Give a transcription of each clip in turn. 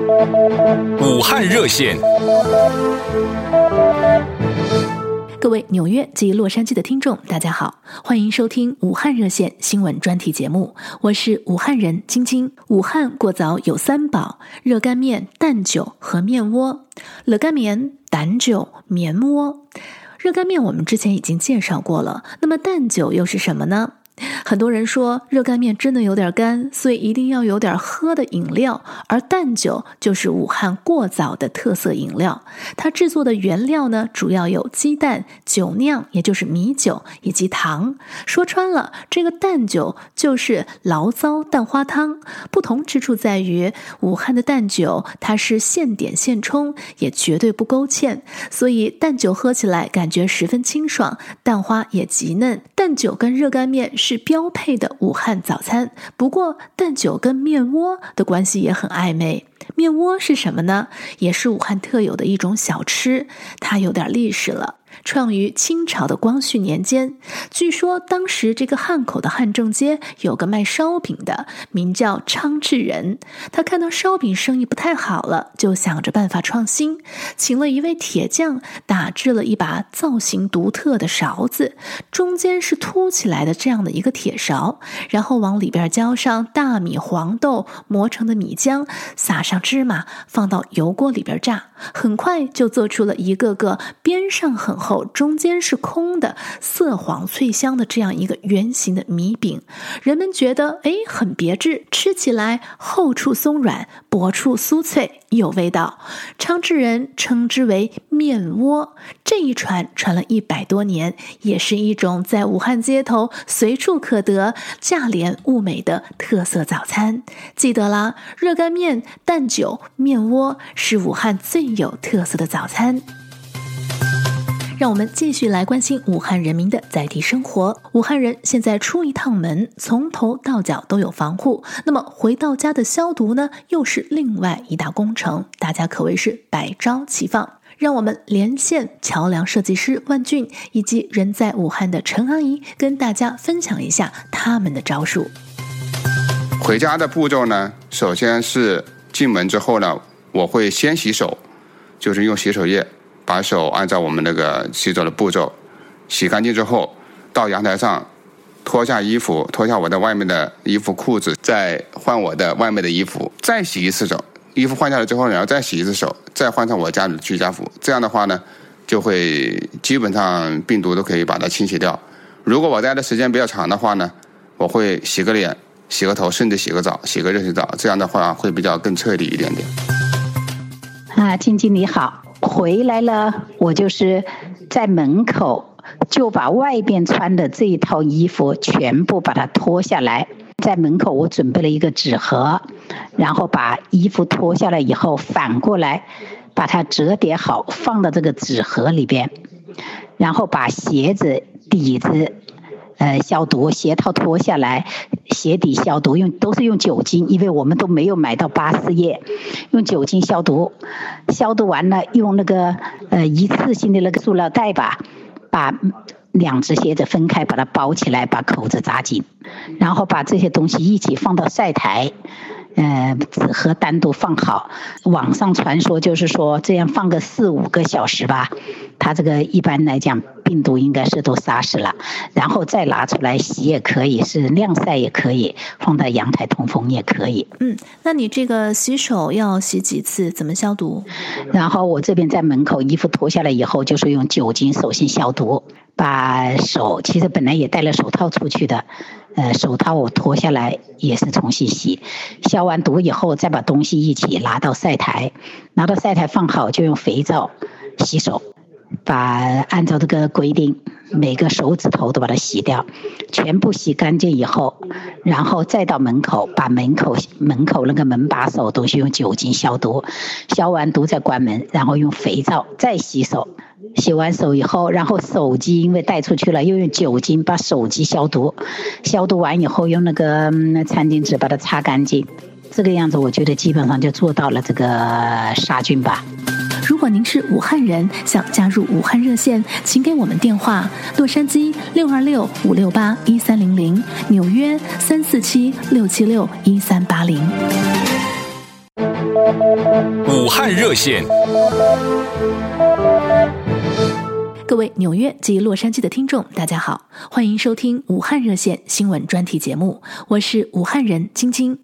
武汉热线，各位纽约及洛杉矶的听众，大家好，欢迎收听武汉热线新闻专题节目，我是武汉人晶晶。武汉过早有三宝：热干面、蛋酒和面窝。热干面、蛋酒、面窝。热干面我们之前已经介绍过了，那么蛋酒又是什么呢？很多人说热干面真的有点干，所以一定要有点喝的饮料。而蛋酒就是武汉过早的特色饮料，它制作的原料呢，主要有鸡蛋、酒酿，也就是米酒以及糖。说穿了，这个蛋酒就是醪糟蛋花汤。不同之处在于，武汉的蛋酒它是现点现冲，也绝对不勾芡，所以蛋酒喝起来感觉十分清爽，蛋花也极嫩。蛋酒跟热干面是是标配的武汉早餐，不过蛋酒跟面窝的关系也很暧昧。面窝是什么呢？也是武汉特有的一种小吃，它有点历史了。创于清朝的光绪年间，据说当时这个汉口的汉正街有个卖烧饼的，名叫昌志仁。他看到烧饼生意不太好了，就想着办法创新，请了一位铁匠打制了一把造型独特的勺子，中间是凸起来的这样的一个铁勺，然后往里边浇上大米、黄豆磨成的米浆，撒上芝麻，放到油锅里边炸，很快就做出了一个个边上很厚，中间是空的，色黄脆香的这样一个圆形的米饼，人们觉得哎很别致，吃起来厚处松软，薄处酥脆，有味道。昌志人称之为面窝，这一传传了一百多年，也是一种在武汉街头随处可得、价廉物美的特色早餐。记得啦，热干面、蛋酒、面窝是武汉最有特色的早餐。让我们继续来关心武汉人民的在地生活。武汉人现在出一趟门，从头到脚都有防护，那么回到家的消毒呢，又是另外一大工程。大家可谓是百招齐放。让我们连线桥梁设计师万俊，以及人在武汉的陈阿姨，跟大家分享一下他们的招数。回家的步骤呢，首先是进门之后呢，我会先洗手，就是用洗手液。把手按照我们那个洗手的步骤洗干净之后，到阳台上脱下衣服，脱下我的外面的衣服裤子，再换我的外面的衣服，再洗一次手。衣服换下来之后，然后再洗一次手，再换上我家里的居家服。这样的话呢，就会基本上病毒都可以把它清洗掉。如果我待的时间比较长的话呢，我会洗个脸、洗个头，甚至洗个澡、洗个热水澡。这样的话会比较更彻底一点点。啊，晶晶你好。回来了，我就是在门口就把外边穿的这一套衣服全部把它脱下来，在门口我准备了一个纸盒，然后把衣服脱下来以后反过来把它折叠好放到这个纸盒里边，然后把鞋子底子。呃，消毒鞋套脱下来，鞋底消毒用都是用酒精，因为我们都没有买到八四液，用酒精消毒，消毒完了用那个呃一次性的那个塑料袋吧，把两只鞋子分开，把它包起来，把口子扎紧，然后把这些东西一起放到晒台。呃，纸盒单独放好，网上传说就是说这样放个四五个小时吧，它这个一般来讲病毒应该是都杀死了，然后再拿出来洗也可以，是晾晒也可以，放在阳台通风也可以。嗯，那你这个洗手要洗几次？怎么消毒？然后我这边在门口衣服脱下来以后，就是用酒精手心消毒，把手其实本来也戴了手套出去的。呃，手套我脱下来也是重新洗，消完毒以后再把东西一起拿到晒台，拿到晒台放好，就用肥皂洗手，把按照这个规定，每个手指头都把它洗掉，全部洗干净以后，然后再到门口，把门口门口那个门把手都是用酒精消毒，消完毒再关门，然后用肥皂再洗手。洗完手以后，然后手机因为带出去了，又用酒精把手机消毒，消毒完以后用那个餐巾纸把它擦干净，这个样子我觉得基本上就做到了这个杀菌吧。如果您是武汉人，想加入武汉热线，请给我们电话：洛杉矶六二六五六八一三零零，纽约三四七六七六一三八零。武汉热线，各位纽约及洛杉矶的听众，大家好，欢迎收听武汉热线新闻专题节目，我是武汉人晶晶。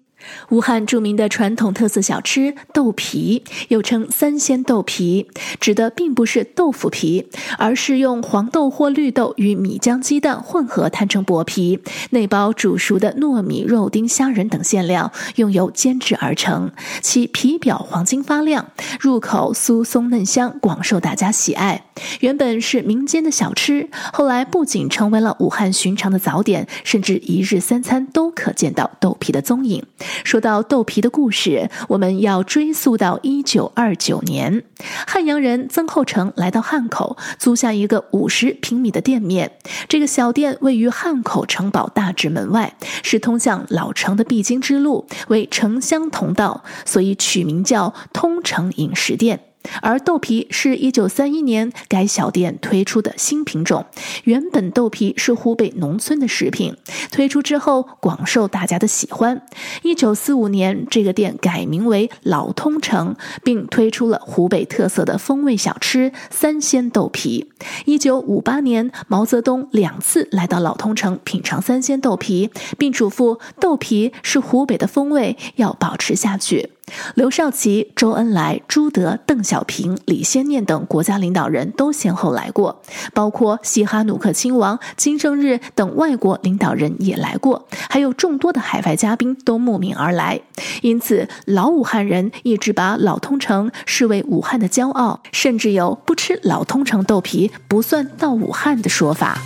武汉著名的传统特色小吃豆皮，又称三鲜豆皮，指的并不是豆腐皮，而是用黄豆或绿豆与米浆、鸡蛋混合摊成薄皮，内包煮熟的糯米、肉丁、虾仁等馅料，用油煎制而成。其皮表黄金发亮，入口酥松嫩香，广受大家喜爱。原本是民间的小吃，后来不仅成为了武汉寻常的早点，甚至一日三餐都可见到豆皮的踪影。说到豆皮的故事，我们要追溯到一九二九年，汉阳人曾厚成来到汉口，租下一个五十平米的店面。这个小店位于汉口城堡大直门外，是通向老城的必经之路，为城乡同道，所以取名叫通城饮食店。而豆皮是一九三一年该小店推出的新品种。原本豆皮是湖北农村的食品，推出之后广受大家的喜欢。一九四五年，这个店改名为老通城，并推出了湖北特色的风味小吃三鲜豆皮。一九五八年，毛泽东两次来到老通城品尝三鲜豆皮，并嘱咐豆皮是湖北的风味，要保持下去。刘少奇、周恩来、朱德、邓小平、李先念等国家领导人都先后来过，包括西哈努克亲王金正日等外国领导人也来过，还有众多的海外嘉宾都慕名而来。因此，老武汉人一直把老通城视为武汉的骄傲，甚至有不吃老通城豆皮不算到武汉的说法。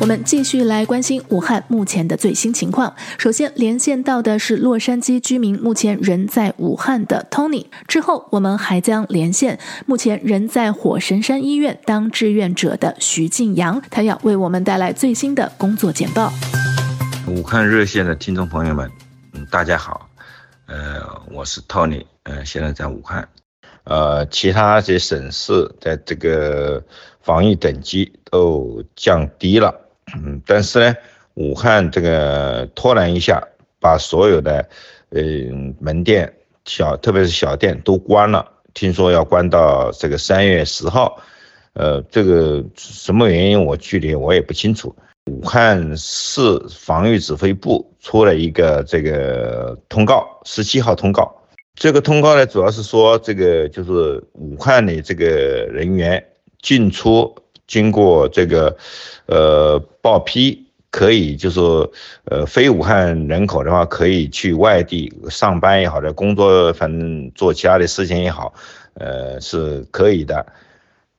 我们继续来关心武汉目前的最新情况。首先连线到的是洛杉矶居民，目前人在武汉的 Tony。之后我们还将连线目前人在火神山医院当志愿者的徐静阳，他要为我们带来最新的工作简报。武汉热线的听众朋友们，嗯，大家好，呃，我是 Tony，呃，现在在武汉，呃，其他这些省市在这个防疫等级都降低了。嗯，但是呢，武汉这个突然一下把所有的，呃，门店小，特别是小店都关了，听说要关到这个三月十号，呃，这个什么原因我具体我也不清楚。武汉市防御指挥部出了一个这个通告，十七号通告，这个通告呢主要是说这个就是武汉的这个人员进出。经过这个，呃，报批可以，就是说，呃，非武汉人口的话，可以去外地上班也好的，工作反正做其他的事情也好，呃，是可以的。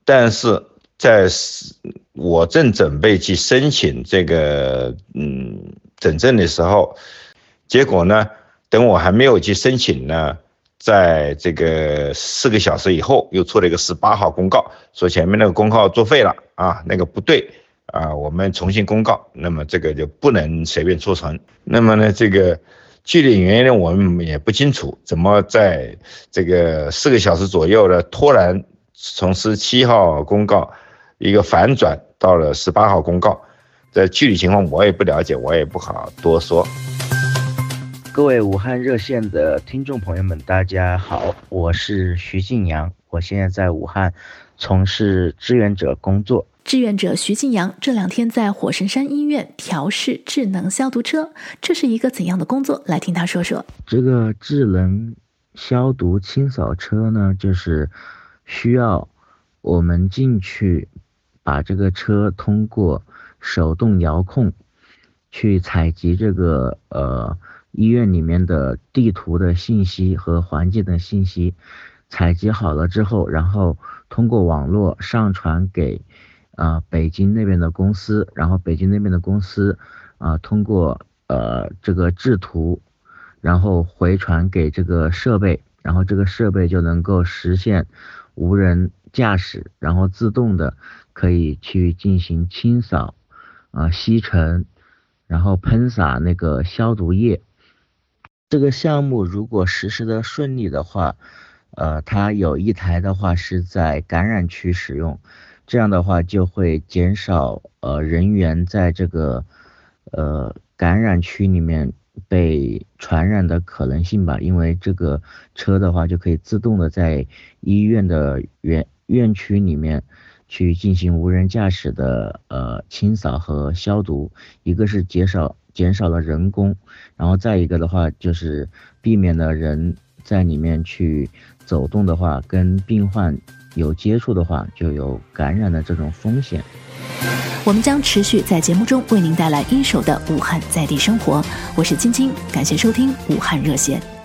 但是在我正准备去申请这个，嗯，诊证的时候，结果呢，等我还没有去申请呢。在这个四个小时以后，又出了一个十八号公告，说前面那个公告作废了啊，那个不对啊，我们重新公告，那么这个就不能随便出城。那么呢，这个具体原因呢，我们也不清楚，怎么在这个四个小时左右呢，突然从十七号公告一个反转到了十八号公告，这具体情况我也不了解，我也不好多说。各位武汉热线的听众朋友们，大家好，我是徐静阳，我现在在武汉从事志愿者工作。志愿者徐静阳这两天在火神山医院调试智能消毒车，这是一个怎样的工作？来听他说说。这个智能消毒清扫车呢，就是需要我们进去，把这个车通过手动遥控去采集这个呃。医院里面的地图的信息和环境的信息采集好了之后，然后通过网络上传给啊、北京那边的公司，然后北京那边的公司啊、通过呃这个制图，然后回传给这个设备，然后这个设备就能够实现无人驾驶，然后自动的可以去进行清扫啊、吸尘，然后喷洒那个消毒液。这个项目如果实施的顺利的话，呃，它有一台的话是在感染区使用，这样的话就会减少呃人员在这个呃感染区里面被传染的可能性吧，因为这个车的话就可以自动的在医院的院院区里面去进行无人驾驶的呃清扫和消毒，一个是减少减少了人工，然后再一个的话就是避免了人在里面去走动的话，跟病患有接触的话就有感染的这种风险。我们将持续在节目中为您带来一手的武汉在地生活，我是晶晶，感谢收听武汉热线。